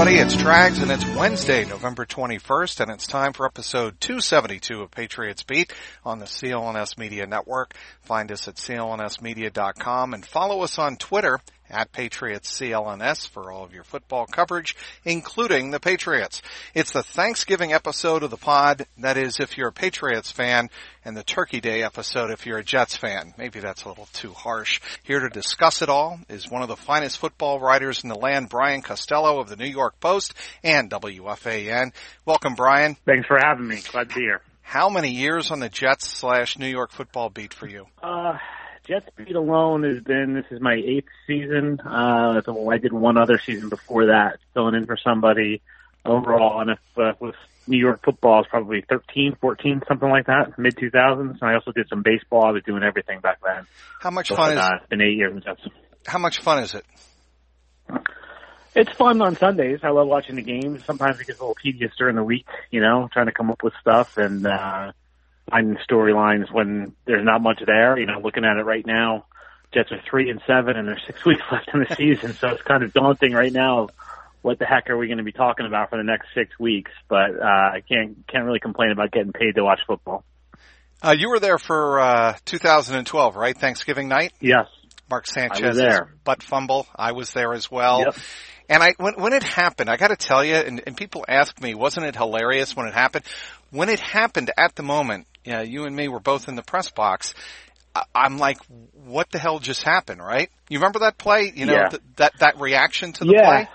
everybody. It's Trags and it's Wednesday, November 21st, and it's time for episode 272 of Patriots Beat on the CLNS Media Network. Find us at clnsmedia.com and follow us on Twitter at Patriots CLNS for all of your football coverage, including the Patriots. It's the Thanksgiving episode of the pod. That is, if you're a Patriots fan, and the Turkey Day episode if you're a Jets fan. Maybe that's a little too harsh. Here to discuss it all is one of the finest football writers in the land, Brian Costello of the New York Post and WFAN. Welcome, Brian. Thanks for having me. Glad to be here. How many years on the Jets slash New York football beat for you? Uh, Jets beat alone has been this is my eighth season. Uh, so I did one other season before that, filling in for somebody overall. And if uh, with New York football, is probably 13, 14, something like that, mid 2000s. And I also did some baseball. I was doing everything back then. How much so fun is? Uh, it's been eight years with Jets. How much fun is it? It's fun on Sundays. I love watching the games. Sometimes it gets a little tedious during the week, you know, trying to come up with stuff and. uh finding storylines when there's not much there. You know, looking at it right now, Jets are three and seven, and there's six weeks left in the season, so it's kind of daunting right now. What the heck are we going to be talking about for the next six weeks? But uh, I can't can't really complain about getting paid to watch football. Uh, you were there for uh, 2012, right? Thanksgiving night. Yes. Mark Sanchez butt fumble. I was there as well. Yep. And I, when, when it happened, I got to tell you, and, and people ask me, wasn't it hilarious when it happened? When it happened at the moment, yeah, you and me were both in the press box. I'm like, what the hell just happened, right? You remember that play? You know, yeah. th- that, that reaction to the yeah. play?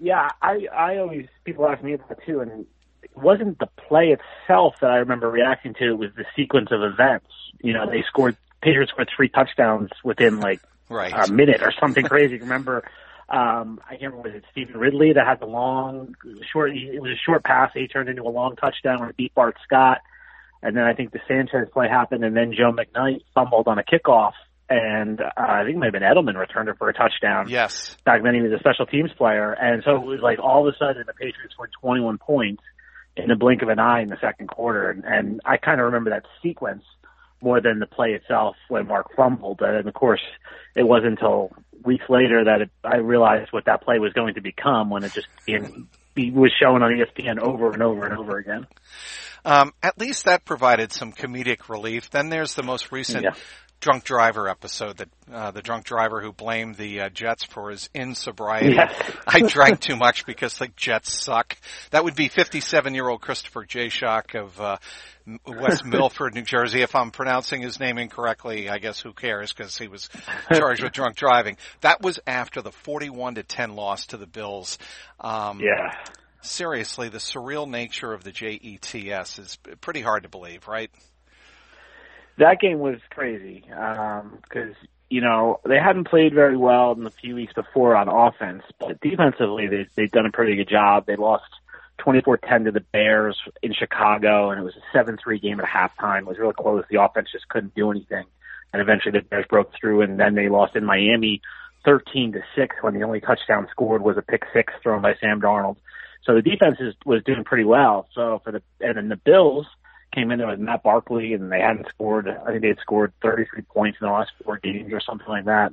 Yeah, I, I always, people ask me about that too, and it wasn't the play itself that I remember reacting to, it was the sequence of events. You know, they scored, Patriots scored three touchdowns within like right. a minute or something crazy. Remember, um, I can't remember, was it Stevan Ridley that had the long, short, it was a short pass, he turned into a long touchdown where he beat Bart Scott and then I think the Sanchez play happened, and then Joe McKnight fumbled on a kickoff, and uh, I think it might have been Edelman returned it for a touchdown. Yes. Back then he was a special teams player, and so it was like all of a sudden the Patriots scored 21 points in the blink of an eye in the second quarter, and, and I kind of remember that sequence more than the play itself when Mark fumbled. And of course, it wasn't until weeks later that it, I realized what that play was going to become when it just was shown on ESPN over and over and over again. Um, at least that provided some comedic relief. Then there's the most recent yeah. Drunk driver episode that uh, the drunk driver who blamed the uh, Jets for his insobriety. Yes. I drank too much because the Jets suck. That would be 57 year old Christopher J. Shock of uh, West Milford, New Jersey. If I'm pronouncing his name incorrectly, I guess who cares because he was charged with drunk driving. That was after the 41 to 10 loss to the Bills. Um, yeah seriously, the surreal nature of the JETS is pretty hard to believe, right? That game was crazy because um, you know they hadn't played very well in the few weeks before on offense, but defensively they they've done a pretty good job. They lost 24-10 to the Bears in Chicago, and it was a 7-3 game at halftime. It was really close. The offense just couldn't do anything, and eventually the Bears broke through, and then they lost in Miami 13 to six when the only touchdown scored was a pick six thrown by Sam Darnold. So the defense is, was doing pretty well. So for the and then the Bills came in there with Matt Barkley and they hadn't scored. I think they had scored 33 points in the last four games or something like that.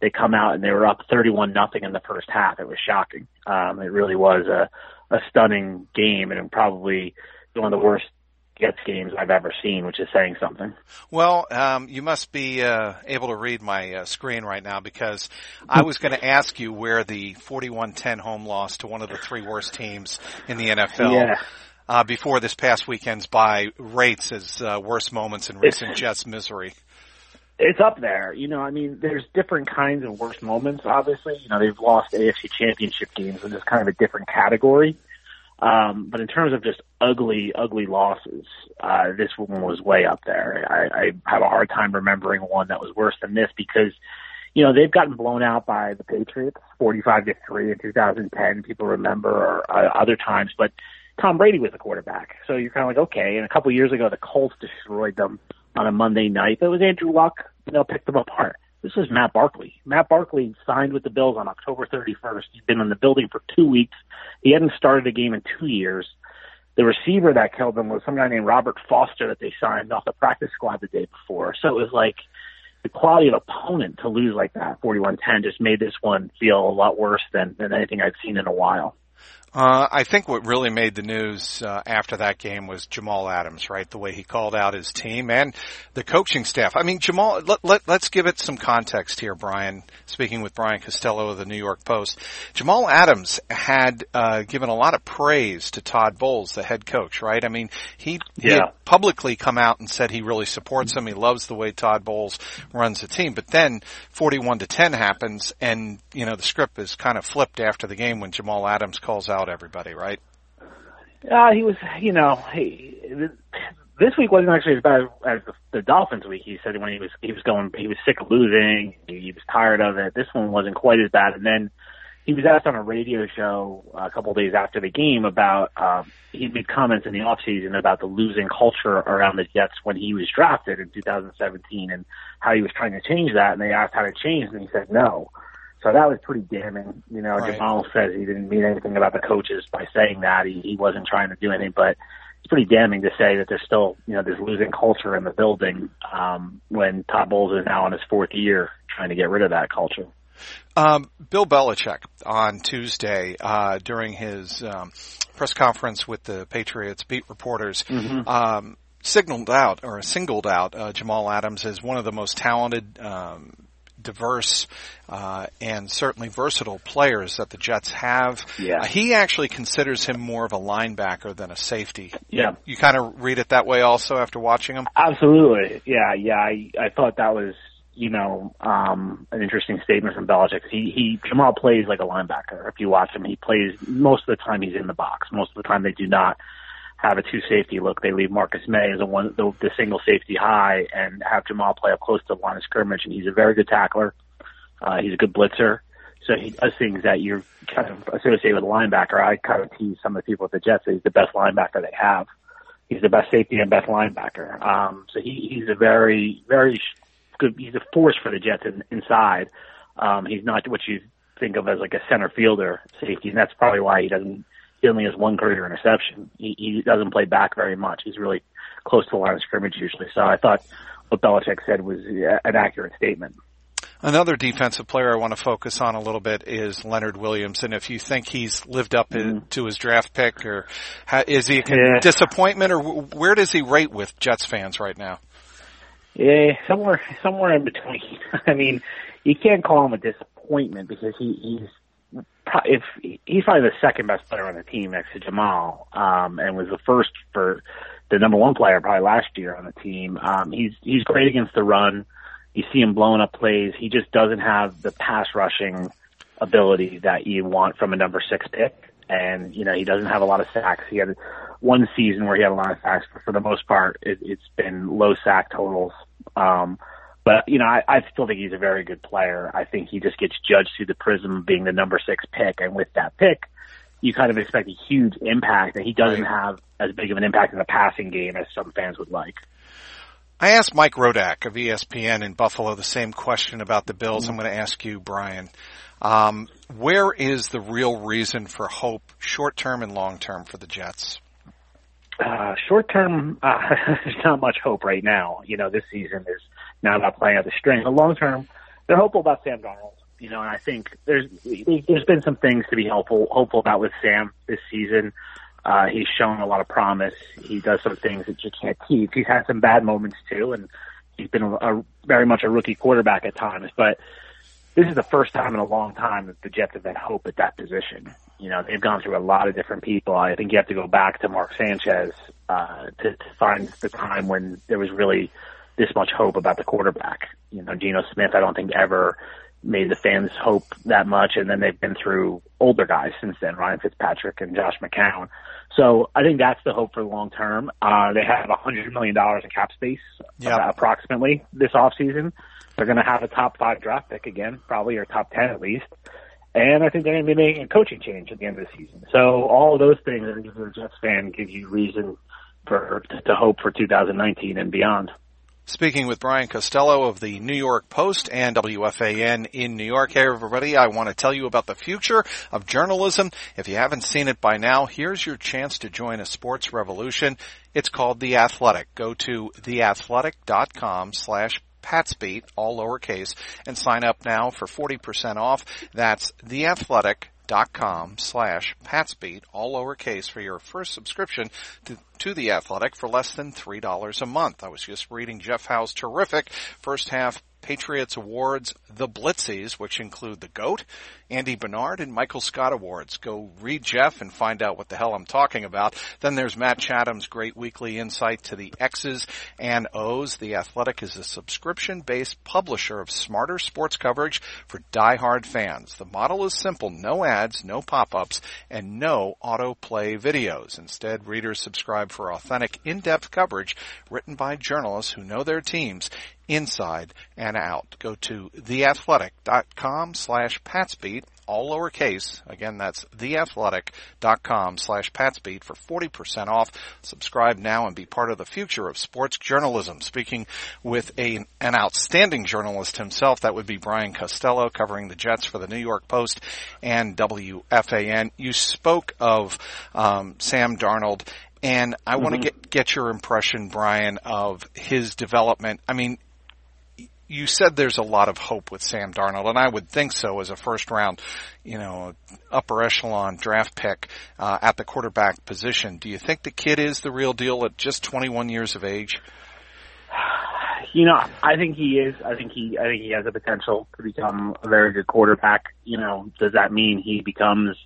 They come out and they were up 31 nothing in the first half. It was shocking. Um, it really was a a stunning game and probably one of the worst Jets games I've ever seen, which is saying something. Well, um, you must be uh, able to read my uh, screen right now because I was going to ask you where the 41-10 home loss to one of the three worst teams in the NFL yeah. Uh, before this past weekend's bye rates as uh, worst moments in recent Jets misery. It's up there. You know, I mean, there's different kinds of worst moments, obviously. You know, they've lost AFC championship games, which is kind of a different category. Um, but in terms of just ugly, ugly losses, uh, this one was way up there. I, I have a hard time remembering one that was worse than this because, you know, they've gotten blown out by the Patriots, 45 to 3 in 2010. People remember or, uh, other times, but Tom Brady was the quarterback. So you're kind of like, okay. And a couple years ago, the Colts destroyed them on a Monday night. It was Andrew Luck, know, picked them apart. This is Matt Barkley. Matt Barkley signed with the Bills on October 31st. He's been in the building for two weeks. He hadn't started a game in two years. The receiver that killed him was some guy named Robert Foster that they signed off the practice squad the day before. So it was like the quality of opponent to lose like that, 41-10, just made this one feel a lot worse than, than anything I've seen in a while. Uh, I think what really made the news uh, after that game was Jamal Adams, right? The way he called out his team and the coaching staff. I mean, Jamal, let, let, let's give it some context here, Brian. Speaking with Brian Costello of the New York Post, Jamal Adams had uh, given a lot of praise to Todd Bowles, the head coach, right? I mean, he, he Yeah. had publicly come out and said he really supports him. He loves the way Todd Bowles runs the team. But then 41 to 10 happens and, you know, the script is kind of flipped after the game when Jamal Adams calls out everybody, right? Uh, he was, you know, he, this week wasn't actually as bad as the, the Dolphins week. He said when he was he was going, he was sick of losing, he, he was tired of it. This one wasn't quite as bad. And then he was asked on a radio show a couple of days after the game about um, he made comments in the off season about the losing culture around the Jets when he was drafted in 2017 and how he was trying to change that. And they asked how to change, and he said no. So that was pretty damning. You know, Right. Jamal says he didn't mean anything about the coaches by saying that. He, he wasn't trying to do anything, but it's pretty damning to say that there's still, you know, this losing culture in the building um, when Todd Bowles is now in his fourth year trying to get rid of that culture. Um, Bill Belichick on Tuesday uh, during his um, press conference with the Patriots beat reporters um, signaled out or singled out uh, Jamal Adams as one of the most talented. Um, diverse uh, and certainly versatile players that the Jets have. Yeah. Uh, he actually considers him more of a linebacker than a safety. Yeah. You kind of read it that way also after watching him? Absolutely. Yeah, yeah. I, I thought that was, you know, um, an interesting statement from Belichick. He, he, Jamal plays like a linebacker. If you watch him, he plays most of the time he's in the box. Most of the time they do not have a two safety look. They leave Marcus Maye as a one, the, the single safety high and have Jamal play up close to the line of scrimmage. And he's a very good tackler. Uh, he's a good blitzer. So he does things that you're kind of associated with a linebacker. I kind of tease some of the people at the Jets that he's the best linebacker they have he's the best safety and best linebacker. Um, so he, he's a very, very good. He's a force for the Jets in, inside. Um, he's not what you think of as like a center fielder safety, and that's probably why he doesn't. He only has one career interception. He, he doesn't play back very much. He's really close to the line of scrimmage usually. So I thought what Belichick said was uh, an accurate statement. Another defensive player I want to focus on a little bit is Leonard Williams, and if you think he's lived up in- to his draft pick, or is he a Yeah. disappointment, or where does he rate with Jets fans right now? Yeah, somewhere somewhere in between. I mean, you can't call him a disappointment because he, he's if he's probably the second best player on the team next to Jamal, um, and was the first for the number one player probably last year on the team. Um, he's he's great against the run. You see him blowing up plays. He just doesn't have the pass rushing ability that you want from a number six pick. And, you know, he doesn't have a lot of sacks. He had one season where he had a lot of sacks, but for the most part, it, it's been low sack totals. Um, but, you know, I, I still think he's a very good player. I think he just gets judged through the prism of being the number six pick. And with that pick, you kind of expect a huge impact and he doesn't have as big of an impact in the passing game as some fans would like. I asked Mike Rodak of ESPN in Buffalo the same question about the Bills. I'm going to ask you, Brian. Um, where is the real reason for hope, short term and long term, for the Jets? Uh, short term, uh, there's not much hope right now. You know, this season is now not playing out the string. But long term, they're hopeful about Sam Darnold. You know, and I think there's there's been some things to be hopeful hopeful about with Sam this season. Uh, he's shown a lot of promise. He does some things that you can't teach. He's had some bad moments too, and he's been a, a very much a rookie quarterback at times. But this is the first time in a long time that the Jets have had hope at that position. You know, they've gone through a lot of different people. I think you have to go back to Mark Sanchez uh, to, to find the time when there was really this much hope about the quarterback. You know, Geno Smith, I don't think ever made the fans hope that much, and then they've been through older guys since then, Ryan Fitzpatrick and Josh McCown. So I think that's the hope for the long term. Uh, they have a hundred million dollars in cap space, Yeah. uh, approximately this offseason. They're going to have a top five draft pick again, probably or top ten at least. And I think they're going to be making a coaching change at the end of the season. So all of those things, I think, you're a Jets fan, give you reason for to hope for 2019 and beyond. Speaking with Brian Costello of the New York Post and WFAN in New York. Hey everybody, I want to tell you about the future of journalism. If you haven't seen it by now, here's your chance to join a sports revolution. It's called The Athletic. Go to theathletic.com slash Patsbeat, all lowercase, and sign up now for 40% off. That's theathletic com slash patsbeat, all lowercase for your first subscription to, to The Athletic for less than $3 a month. I was just reading Jeff Howe's terrific first half Patriots Awards, the Blitzies, which include the GOAT, Andy Bernard, and Michael Scott Awards. Go read Jeff and find out what the hell I'm talking about. Then there's Matt Chatham's great weekly insight to the X's and O's. The Athletic is a subscription-based publisher of smarter sports coverage for die-hard fans. The model is simple. No ads, no pop-ups, and no autoplay videos. Instead, readers subscribe for authentic, in-depth coverage written by journalists who know their teams inside and out. Go to theathletic.com slash patsbeat, all lowercase. Again, that's theathletic.com slash patsbeat for 40% off. Subscribe now and be part of the future of sports journalism. Speaking with a, an outstanding journalist himself, that would be Brian Costello covering the Jets for the New York Post and WFAN. You spoke of um, Sam Darnold and I mm-hmm. want to get get your impression, Brian, of his development. I mean, you said there's a lot of hope with Sam Darnold, and I would think so as a first round, you know, upper echelon draft pick uh, at the quarterback position. Do you think the kid is the real deal at just 21 years of age? You know, I think he is. I think he. I think he has the potential to become a very good quarterback. You know, does that mean he becomes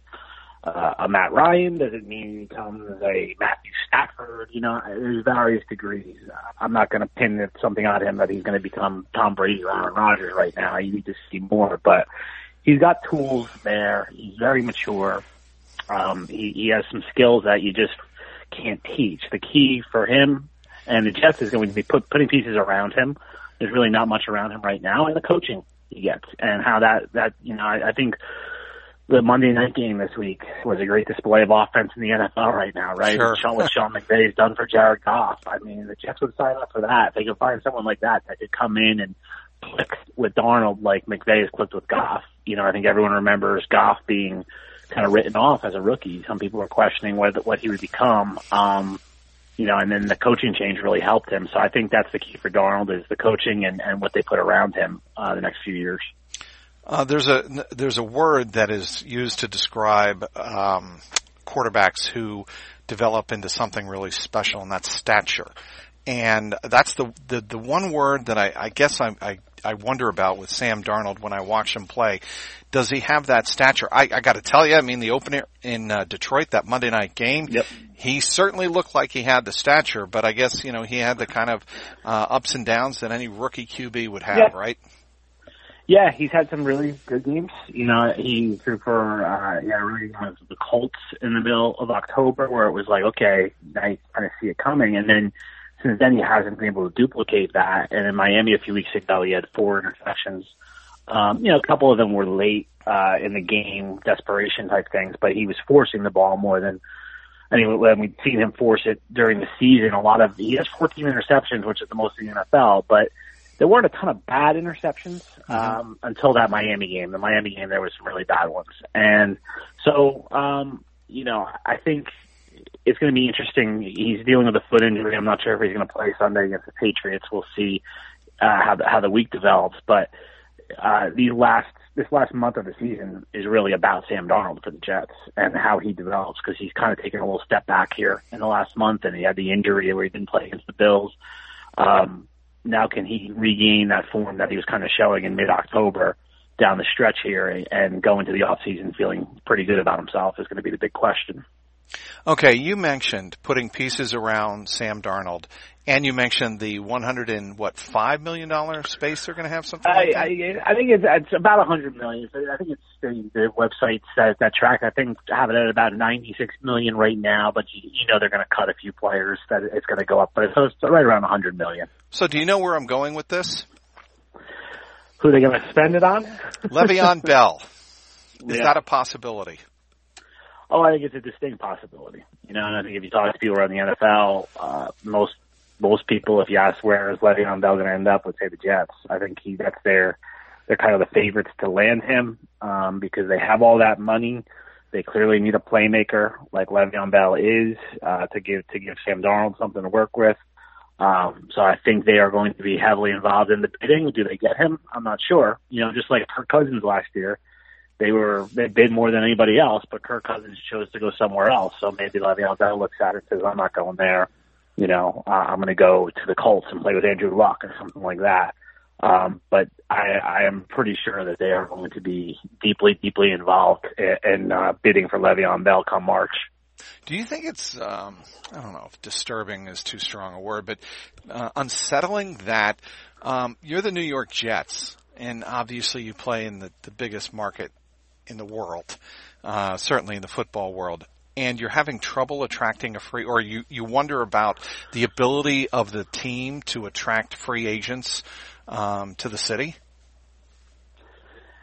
uh, a Matt Ryan? Does it mean he becomes a Matthew Stafford? You know, there's various degrees. I'm not going to pin something on him that he's going to become Tom Brady or Aaron Rodgers right now. You need to see more, but he's got tools there. He's very mature. Um, he, he has some skills that you just can't teach. The key for him and the Jets is going to be put, putting pieces around him. There's really not much around him right now, and the coaching he gets, and how that that you know I, I think the Monday night game this week was a great display of offense in the NFL right now, right? Sure. Sean, what Sean McVay's done for Jared Goff. I mean, the Jets would sign up for that. They could find someone like that that could come in and click with Darnold like McVay has clicked with Goff. You know, I think everyone remembers Goff being kind of written off as a rookie. Some people are questioning what what he would become. Um, you know, and then the coaching change really helped him. So I think that's the key for Darnold is the coaching and, and what they put around him uh, the next few years. Uh, there's a there's a word that is used to describe um, quarterbacks who develop into something really special, and that's stature. And that's the the, the one word that I, I guess I, I I wonder about with Sam Darnold when I watch him play. Does he have that stature? I, I got to tell you, I mean, the opener in uh, Detroit, that Monday night game, yep. he certainly looked like he had the stature, but I guess you know he had the kind of uh, ups and downs that any rookie QB would have, yep. right? Yeah, he's had some really good games. You know, he threw for uh yeah, really was the Colts in the middle of October where it was like, okay, you kind of see it coming and then since then he hasn't been able to duplicate that. And in Miami a few weeks ago he had four interceptions. Um, you know, a couple of them were late uh in the game, desperation type things, but he was forcing the ball more than anyway, when we've seen him force it during the season, a lot of he has 14 interceptions, which is the most in the NFL, but there weren't a ton of bad interceptions mm-hmm. um, until that Miami game. The Miami game, there was some really bad ones, and so um, you know, I think it's going to be interesting. He's dealing with a foot injury. I'm not sure if he's going to play Sunday against the Patriots. We'll see uh, how the, how the week develops, but uh, these last this last month of the season is really about Sam Darnold for the Jets and how he develops because he's kind of taken a little step back here in the last month, and he had the injury where he didn't play against the Bills. Um, now can he regain that form that he was kind of showing in mid-October down the stretch here and go into the offseason feeling pretty good about himself is going to be the big question. Okay, you mentioned putting pieces around Sam Darnold, and you mentioned the one hundred and what five million dollar space they're going to have something. I, like I, I think it's, it's about a hundred million. I think it's the, the website says that track. I think have it at about ninety six million right now, but you, you know they're going to cut a few players that it's going to go up, but it's, it's right around a hundred million. So, do you know where I'm going with this? Who are they going to spend it on? Le'Veon Bell. Is yeah. that a possibility? Oh, I think it's a distinct possibility. You know, and I think if you talk to people around the NFL, uh, most most people, if you ask where is Le'Veon Bell going to end up, would say the Jets. I think he that's their they're kind of the favorites to land him um, because they have all that money. They clearly need a playmaker like Le'Veon Bell is uh, to give to give Sam Darnold something to work with. Um, so I think they are going to be heavily involved in the bidding. Do they get him? I'm not sure. You know, just like Kirk Cousins last year, they were they bid more than anybody else, but Kirk Cousins chose to go somewhere else. So maybe Le'Veon Bell looks at it and says, "I'm not going there." You know, uh, I'm going to go to the Colts and play with Andrew Luck or something like that. Um, but I, I am pretty sure that they are going to be deeply, deeply involved in, in uh, bidding for Le'Veon Bell come March. Do you think it's, um, I don't know if disturbing is too strong a word, but uh, unsettling that um, you're the New York Jets, and obviously you play in the, the biggest market in the world, uh, certainly in the football world, and you're having trouble attracting a free, or you, you wonder about the ability of the team to attract free agents um, to the city?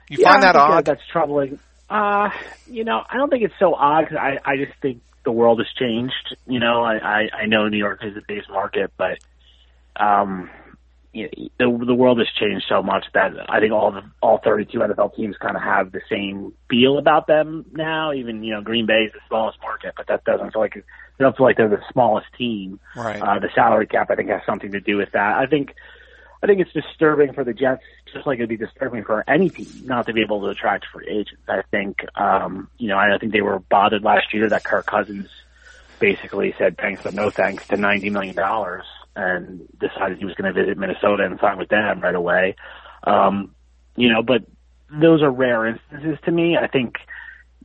You yeah, find that odd? That's troubling. Uh, you know, I don't think it's so odd. Cause I I just think the world has changed. You know, I I, I know New York is a base market, but um, you know, the the world has changed so much that I think all the all 32 NFL teams kind of have the same feel about them now. Even you know, Green Bay is the smallest market, but that doesn't feel like they don't feel like they're the smallest team. Right. Uh, the salary cap, I think, has something to do with that. I think I think it's disturbing for the Jets, just like it'd be disturbing for any team not to be able to attract free agents. I think, um, you know, I think they were bothered last year that Kirk Cousins basically said thanks but no thanks to ninety million dollars and decided he was going to visit Minnesota and sign with them right away. Um, you know, but those are rare instances to me. I think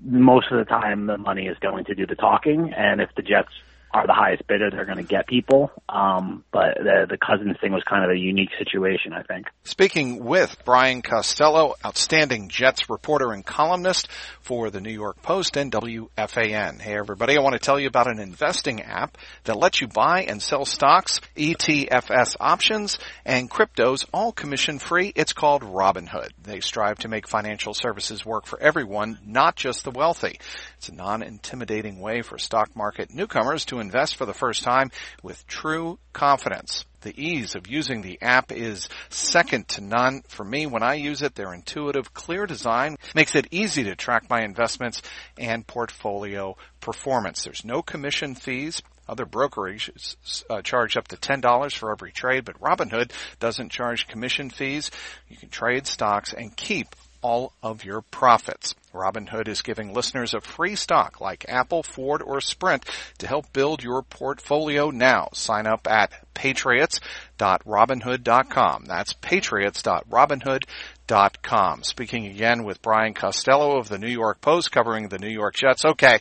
most of the time the money is going to do the talking, and if the Jets are the highest bidder, they're going to get people. Um, but the, the Cousins thing was kind of a unique situation, I think. Speaking with Brian Costello, outstanding Jets reporter and columnist for the New York Post and WFAN. Hey everybody, I want to tell you about an investing app that lets you buy and sell stocks, ETFS options, and cryptos all commission free. It's called Robinhood. They strive to make financial services work for everyone, not just the wealthy. It's a non-intimidating way for stock market newcomers to invest for the first time with true confidence. The ease of using the app is second to none. For me, when I use it, their intuitive, clear design makes it easy to track my investments and portfolio performance. There's no commission fees. Other brokerages uh, charge up to $10 for every trade, but Robinhood doesn't charge commission fees. You can trade stocks and keep all of your profits. Robinhood is giving listeners a free stock like Apple, Ford, or Sprint to help build your portfolio now. Sign up at patriots.robinhood.com. That's patriots.robinhood.com. Speaking again with Brian Costello of the New York Post covering the New York Jets. Okay.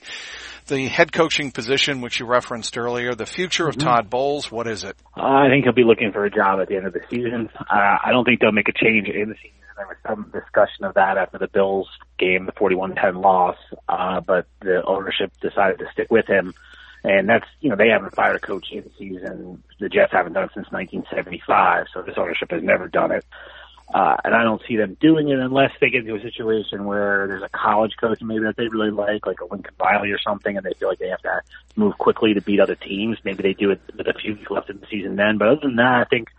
The head coaching position, which you referenced earlier, the future of mm-hmm. Todd Bowles, what is it? I think he'll be looking for a job at the end of the season. Uh, I don't think they'll make a change in the season there was some discussion of that after the Bills game, the 41-10 loss, uh, but the ownership decided to stick with him. And that's, you know, they haven't fired a coach in season. The Jets haven't done it since 1975, so this ownership has never done it. Uh, and I don't see them doing it unless they get into a situation where there's a college coach maybe that they really like, like a Lincoln Riley or something, and they feel like they have to move quickly to beat other teams. Maybe they do it with a few weeks left in the season then. But other than that, I think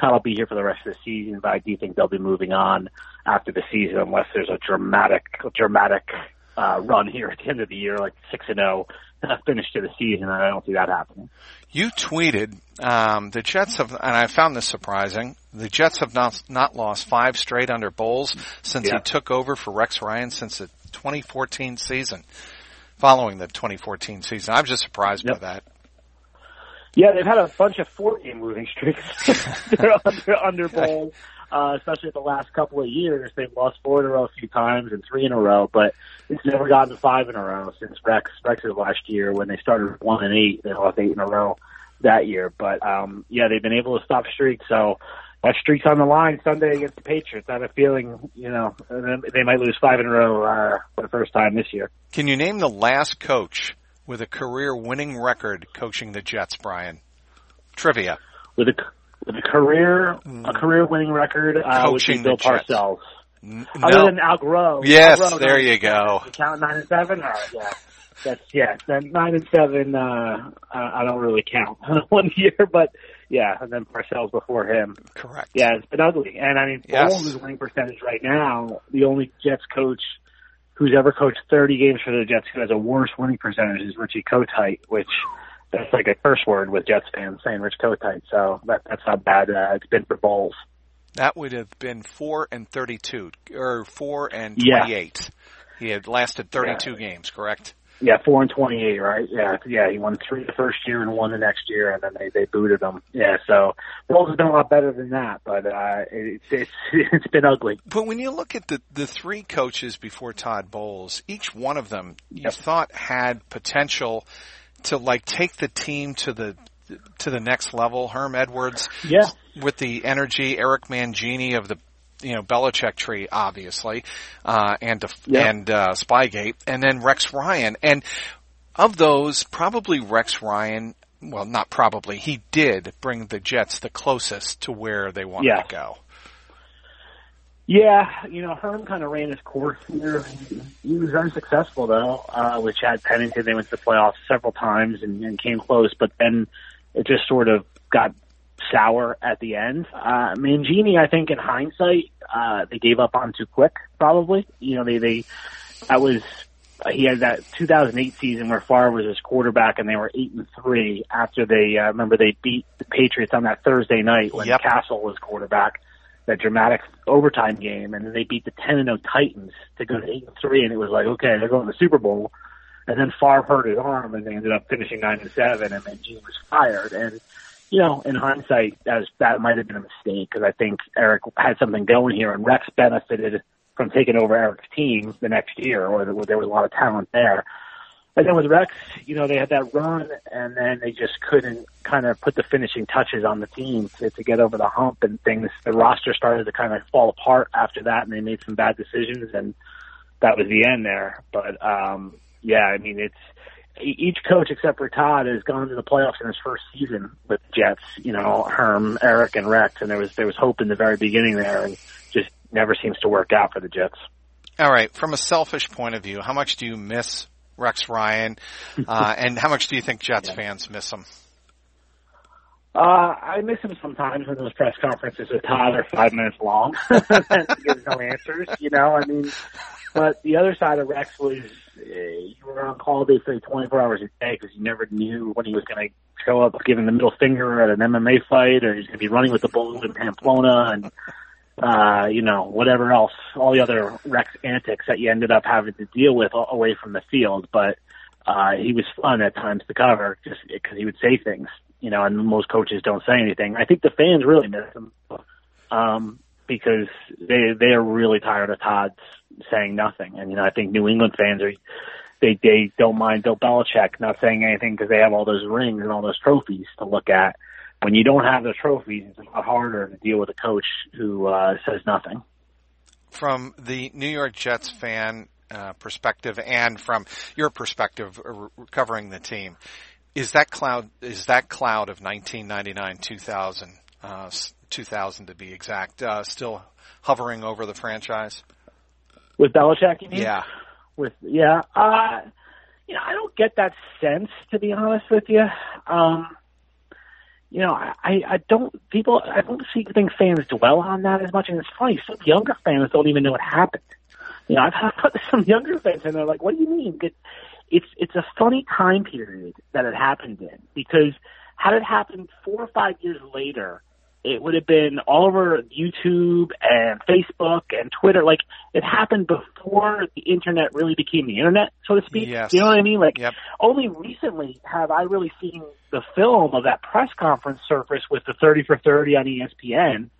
Todd will be here for the rest of the season, but I do think they'll be moving on after the season unless there's a dramatic, dramatic uh, run here at the end of the year, like six and zero oh, finish to the season. And I don't see that happening. You tweeted um, the Jets have, and I found this surprising. The Jets have not not lost five straight under Bowles since yeah. he took over for Rex Ryan since the 2014 season. Following the 2014 season, I'm just surprised yep. by that. Yeah, they've had a bunch of four-game losing streaks. They're under, under bowl, uh, especially the last couple of years. They've lost four in a row a few times and three in a row, but it's never gotten to five in a row since Rex Rex's last year when they started one and eight. They lost eight in a row that year, but um, yeah, they've been able to stop streaks. So that streak's on the line Sunday against the Patriots. I have a feeling, you know, they might lose five in a row uh, for the first time this year. Can you name the last coach with a career winning record coaching the Jets, Brian? Trivia. With a with a career a mm. career winning record, uh, coaching Bill Jets. Parcells. Other than Al Groh. Yes, Al Groh, there you go. count nine and seven. All right, yeah. That's yeah. Then nine and seven. Uh, I don't really count one year, but yeah, and then Parcells before him. Correct. Yeah, it's been ugly, and I mean, yes. Bowles' winning percentage right now. The only Jets coach who's ever coached 30 games for the Jets who has a worse winning percentage is Richie Kotite, which that's like a curse word with Jets fans saying Rich Kotite. So that, that's how bad uh, it's been for Bowles. That would have been four and thirty-two, or four and twenty-eight. He had lasted 32 yeah. games, correct? Yeah, four and twenty-eight, right? Yeah, yeah. He won three the first year and one the next year, and then they they booted him. Yeah, so Bowles has been a lot better than that, but uh, it's it's it's been ugly. But when you look at the the three coaches before Todd Bowles, each one of them you yep. thought had potential to like take the team to the to the next level. Herm Edwards, yeah, with the energy. Eric Mangini of the you know Belichick tree, obviously, uh, and yep. and uh, Spygate, and then Rex Ryan. And of those, probably Rex Ryan. Well, not probably. He did bring the Jets the closest to where they wanted yeah. to go. Yeah, you know, Herm kind of ran his course here. He was very successful though, uh, with Chad Pennington. They went to the playoffs several times and, and came close, but then it just sort of got sour at the end. Uh, Mangini, I think in hindsight, uh, they gave up on too quick, probably. You know, they, they, that was, uh, he had that 2008 season where Favre was his quarterback and they were 8 and 3 after they, uh, remember they beat the Patriots on that Thursday night when yep. Cassel was quarterback, that dramatic overtime game, and then they beat the 10 and 0 Titans to go to 8 and 3 and it was like, okay, they're going to the Super Bowl. And then Favre hurt his arm and they ended up finishing 9 and 7 and then Mangini was fired. And, you know, in hindsight, that, that might have been a mistake because I think Eric had something going here, and Rex benefited from taking over Eric's team the next year, or there was a lot of talent there. And then with Rex, you know, they had that run, and then they just couldn't kind of put the finishing touches on the team to, to get over the hump, and things. The roster started to kind of fall apart after that, and they made some bad decisions, and that was the end there. But um, yeah, I mean, it's each coach except for Todd has gone to the playoffs in his first season with Jets. You know, Herm, Eric, and Rex, and there was there was hope in the very beginning there, and just never seems to work out for the Jets. All right, from a selfish point of view, how much do you miss Rex Ryan, uh, and how much do you think Jets yeah. fans miss him? Uh, I miss him sometimes when those press conferences with Todd are five minutes long and gives no answers. You know, I mean, but the other side of Rex was uh, you were on call basically 24 hours a day because you never knew when he was going to show up giving the middle finger at an MMA fight or he's going to be running with the bull in Pamplona and, uh, you know, whatever else, all the other Rex antics that you ended up having to deal with away from the field. But, uh, he was fun at times to cover just because he would say things, you know, and most coaches don't say anything. I think the fans really miss him. Um, because they they are really tired of Todd's saying nothing. And you know, I think New England fans are they they don't mind Bill Belichick not saying anything because they have all those rings and all those trophies to look at. When you don't have those trophies, it's a lot harder to deal with a coach who uh, says nothing. From the New York Jets fan uh, perspective, and from your perspective, uh, covering the team, is that cloud is that cloud of 1999 2000 uh, 2000 to be exact uh, still hovering over the franchise? With Belichick, you mean? Yeah. With yeah, uh, you know, I don't get that sense to be honest with you. Um, you know, I, I don't people I don't see think fans dwell on that as much, and it's funny. Some younger fans don't even know what happened. You know, I've had some younger fans, and they're like, "What do you mean?" It's it's a funny time period that it happened in because had it happened four or five years later, it would have been all over YouTube and Facebook and Twitter. Like it happened before the internet really became the internet, so to speak. Yes. You know what I mean? Like yep. only recently have I really seen the film of that press conference surface with the 30 for 30 on ESPN.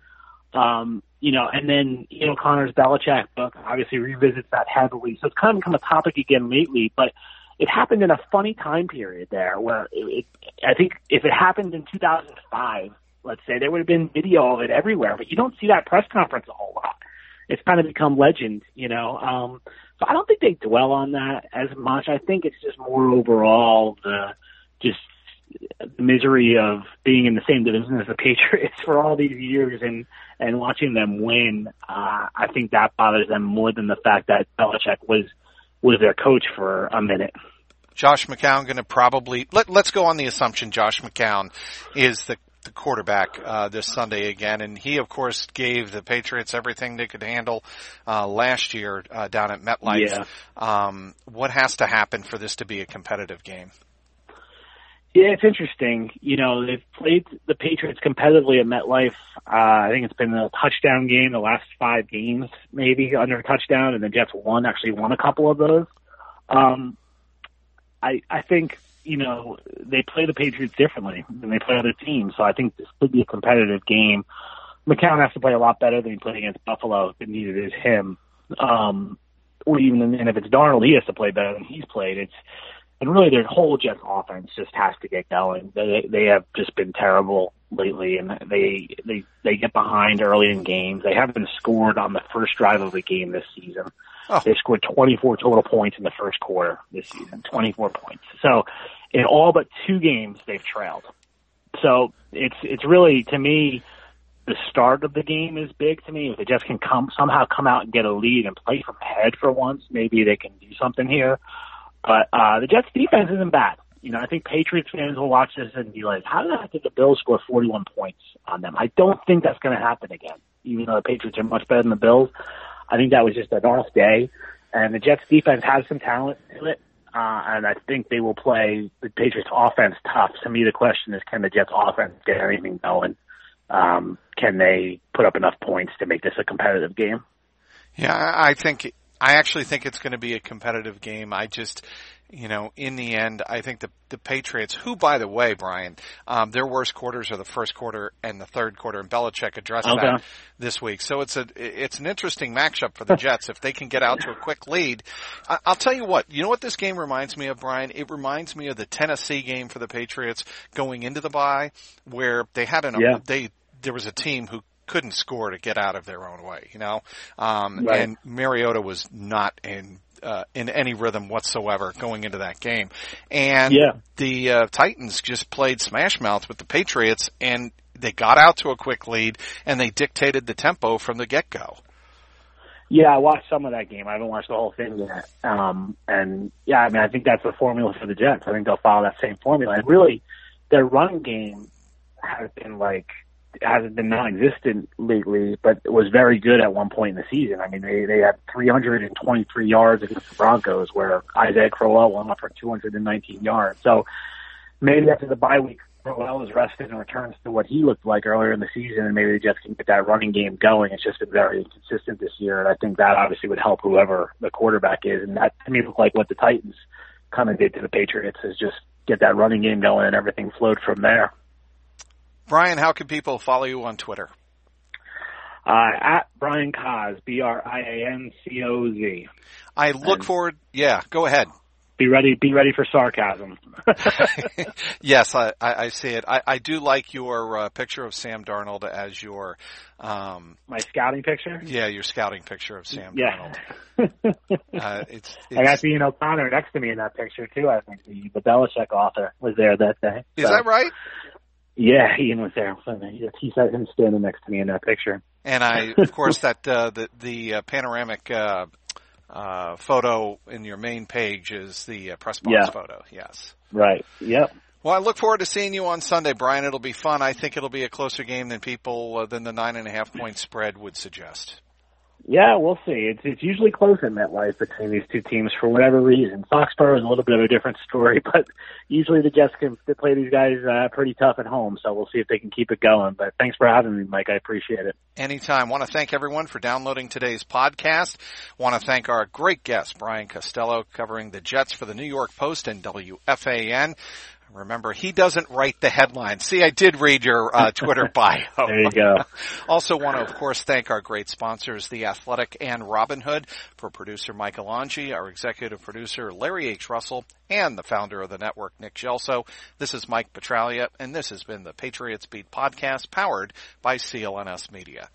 Um, you know, and then Ian O'Connor's Belichick book obviously revisits that heavily. So it's kind of become a topic again lately, but it happened in a funny time period there where it, it I think if it happened in 2005, let's say, there would have been video of it everywhere, but you don't see that press conference a whole lot. It's kind of become legend, you know. Um, so I don't think they dwell on that as much. I think it's just more overall the just the misery of being in the same division as the Patriots for all these years and and watching them win. Uh, I think that bothers them more than the fact that Belichick was was their coach for a minute. Josh McCown going to probably let, let's go on the assumption Josh McCown is the the quarterback uh, this Sunday again, and he of course gave the Patriots everything they could handle uh, last year uh, down at MetLife. Yeah. Um, what has to happen for this to be a competitive game? Yeah, it's interesting. You know, they've played the Patriots competitively at MetLife. Uh, I think it's been a touchdown game the last five games, maybe under a touchdown, and the Jets won, actually won a couple of those. Um, I, I think, you know, they play the Patriots differently than they play other teams, so I think this could be a competitive game. McCown has to play a lot better than he played against Buffalo if it needed is him. Um, or even, and if it's Darnold, he has to play better than he's played. It's, and really their whole Jets offense just has to get going. They they have just been terrible lately, and they they they get behind early in games. They haven't scored on the first drive of the game this season. Oh. They scored 24 total points in the first quarter this season, 24 points. So in all but two games, they've trailed. So it's it's really to me the start of the game is big to me. If the Jets can come somehow come out and get a lead and play from ahead for once, maybe they can do something here. But uh, the Jets defense isn't bad. You know, I think Patriots fans will watch this and be like, how did the Bills score 41 points on them? I don't think that's going to happen again. Even though the Patriots are much better than the Bills, I think that was just an off day. And the Jets defense has some talent to it. Uh, and I think they will play the Patriots offense tough. To me, the question is, can the Jets offense get anything going? Um, can they put up enough points to make this a competitive game? Yeah, I think I actually think it's going to be a competitive game. I just, you know, in the end, I think the the Patriots, who by the way, Brian, um, their worst quarters are the first quarter and the third quarter, and Belichick addressed okay. that this week. So it's a it's an interesting matchup for the Jets if they can get out to a quick lead. I, I'll tell you what, you know what this game reminds me of, Brian? It reminds me of the Tennessee game for the Patriots going into the bye, where they had an yeah. they there was a team who couldn't score to get out of their own way, you know. Um, right. And Mariota was not in uh, in any rhythm whatsoever going into that game, and yeah. the uh, Titans just played smash mouth with the Patriots, and they got out to a quick lead, and they dictated the tempo from the get go. Yeah, I watched some of that game. I haven't watched the whole thing yet. Um, and yeah, I mean, I think that's the formula for the Jets. I think they'll follow that same formula. And really, their running game has been like hasn't been non-existent lately, but was very good at one point in the season. I mean, they they had 323 yards against the Broncos, where Isaiah Crowell went up for 219 yards. So maybe after the bye week, Crowell is rested and returns to what he looked like earlier in the season, and maybe they just can get that running game going. It's just been very inconsistent this year, and I think that obviously would help whoever the quarterback is. And that to me looked like what the Titans kind of did to the Patriots is just get that running game going, and everything flowed from there. Brian, how can people follow you on Twitter? Uh, at Brian Coz, B-R-I-A-N-C-O-Z. I look and forward, yeah, go ahead. Be ready, be ready for sarcasm. yes, I, I, see it. I, I do like your uh, picture of Sam Darnold as your, um, my scouting picture. Yeah, your scouting picture of Sam yeah. Darnold. uh, it's, it's, I got Ian O'Connor next to me in that picture too. I think the, the Belichick author was there that day. Is so. that right? Yeah, Ian was there. He said him standing next to me in that picture. And I, of course, that uh, the the uh, panoramic uh, uh, photo in your main page is the uh, press box yeah. photo. Yes. Right. Yep. Well, I look forward to seeing you on Sunday, Brian. It'll be fun. I think it'll be a closer game than people uh, than the nine and a half point spread would suggest. Yeah, we'll see. It's it's usually close in MetLife between these two teams for whatever reason. Foxborough is a little bit of a different story, but usually the Jets can play these guys uh, pretty tough at home. So we'll see if they can keep it going. But thanks for having me, Mike. I appreciate it. Anytime. Want to thank everyone for downloading today's podcast. Want to thank our great guest Brian Costello covering the Jets for the New York Post and WFAN. Remember, he doesn't write the headlines. See, I did read your uh, Twitter bio. there you go. also want to, of course, thank our great sponsors, The Athletic and Robinhood, for producer Michael Angi, our executive producer Larry H. Russell, and the founder of the network, Nick Gelso. This is Mike Petraglia, and this has been the Patriots Beat podcast powered by CLNS Media.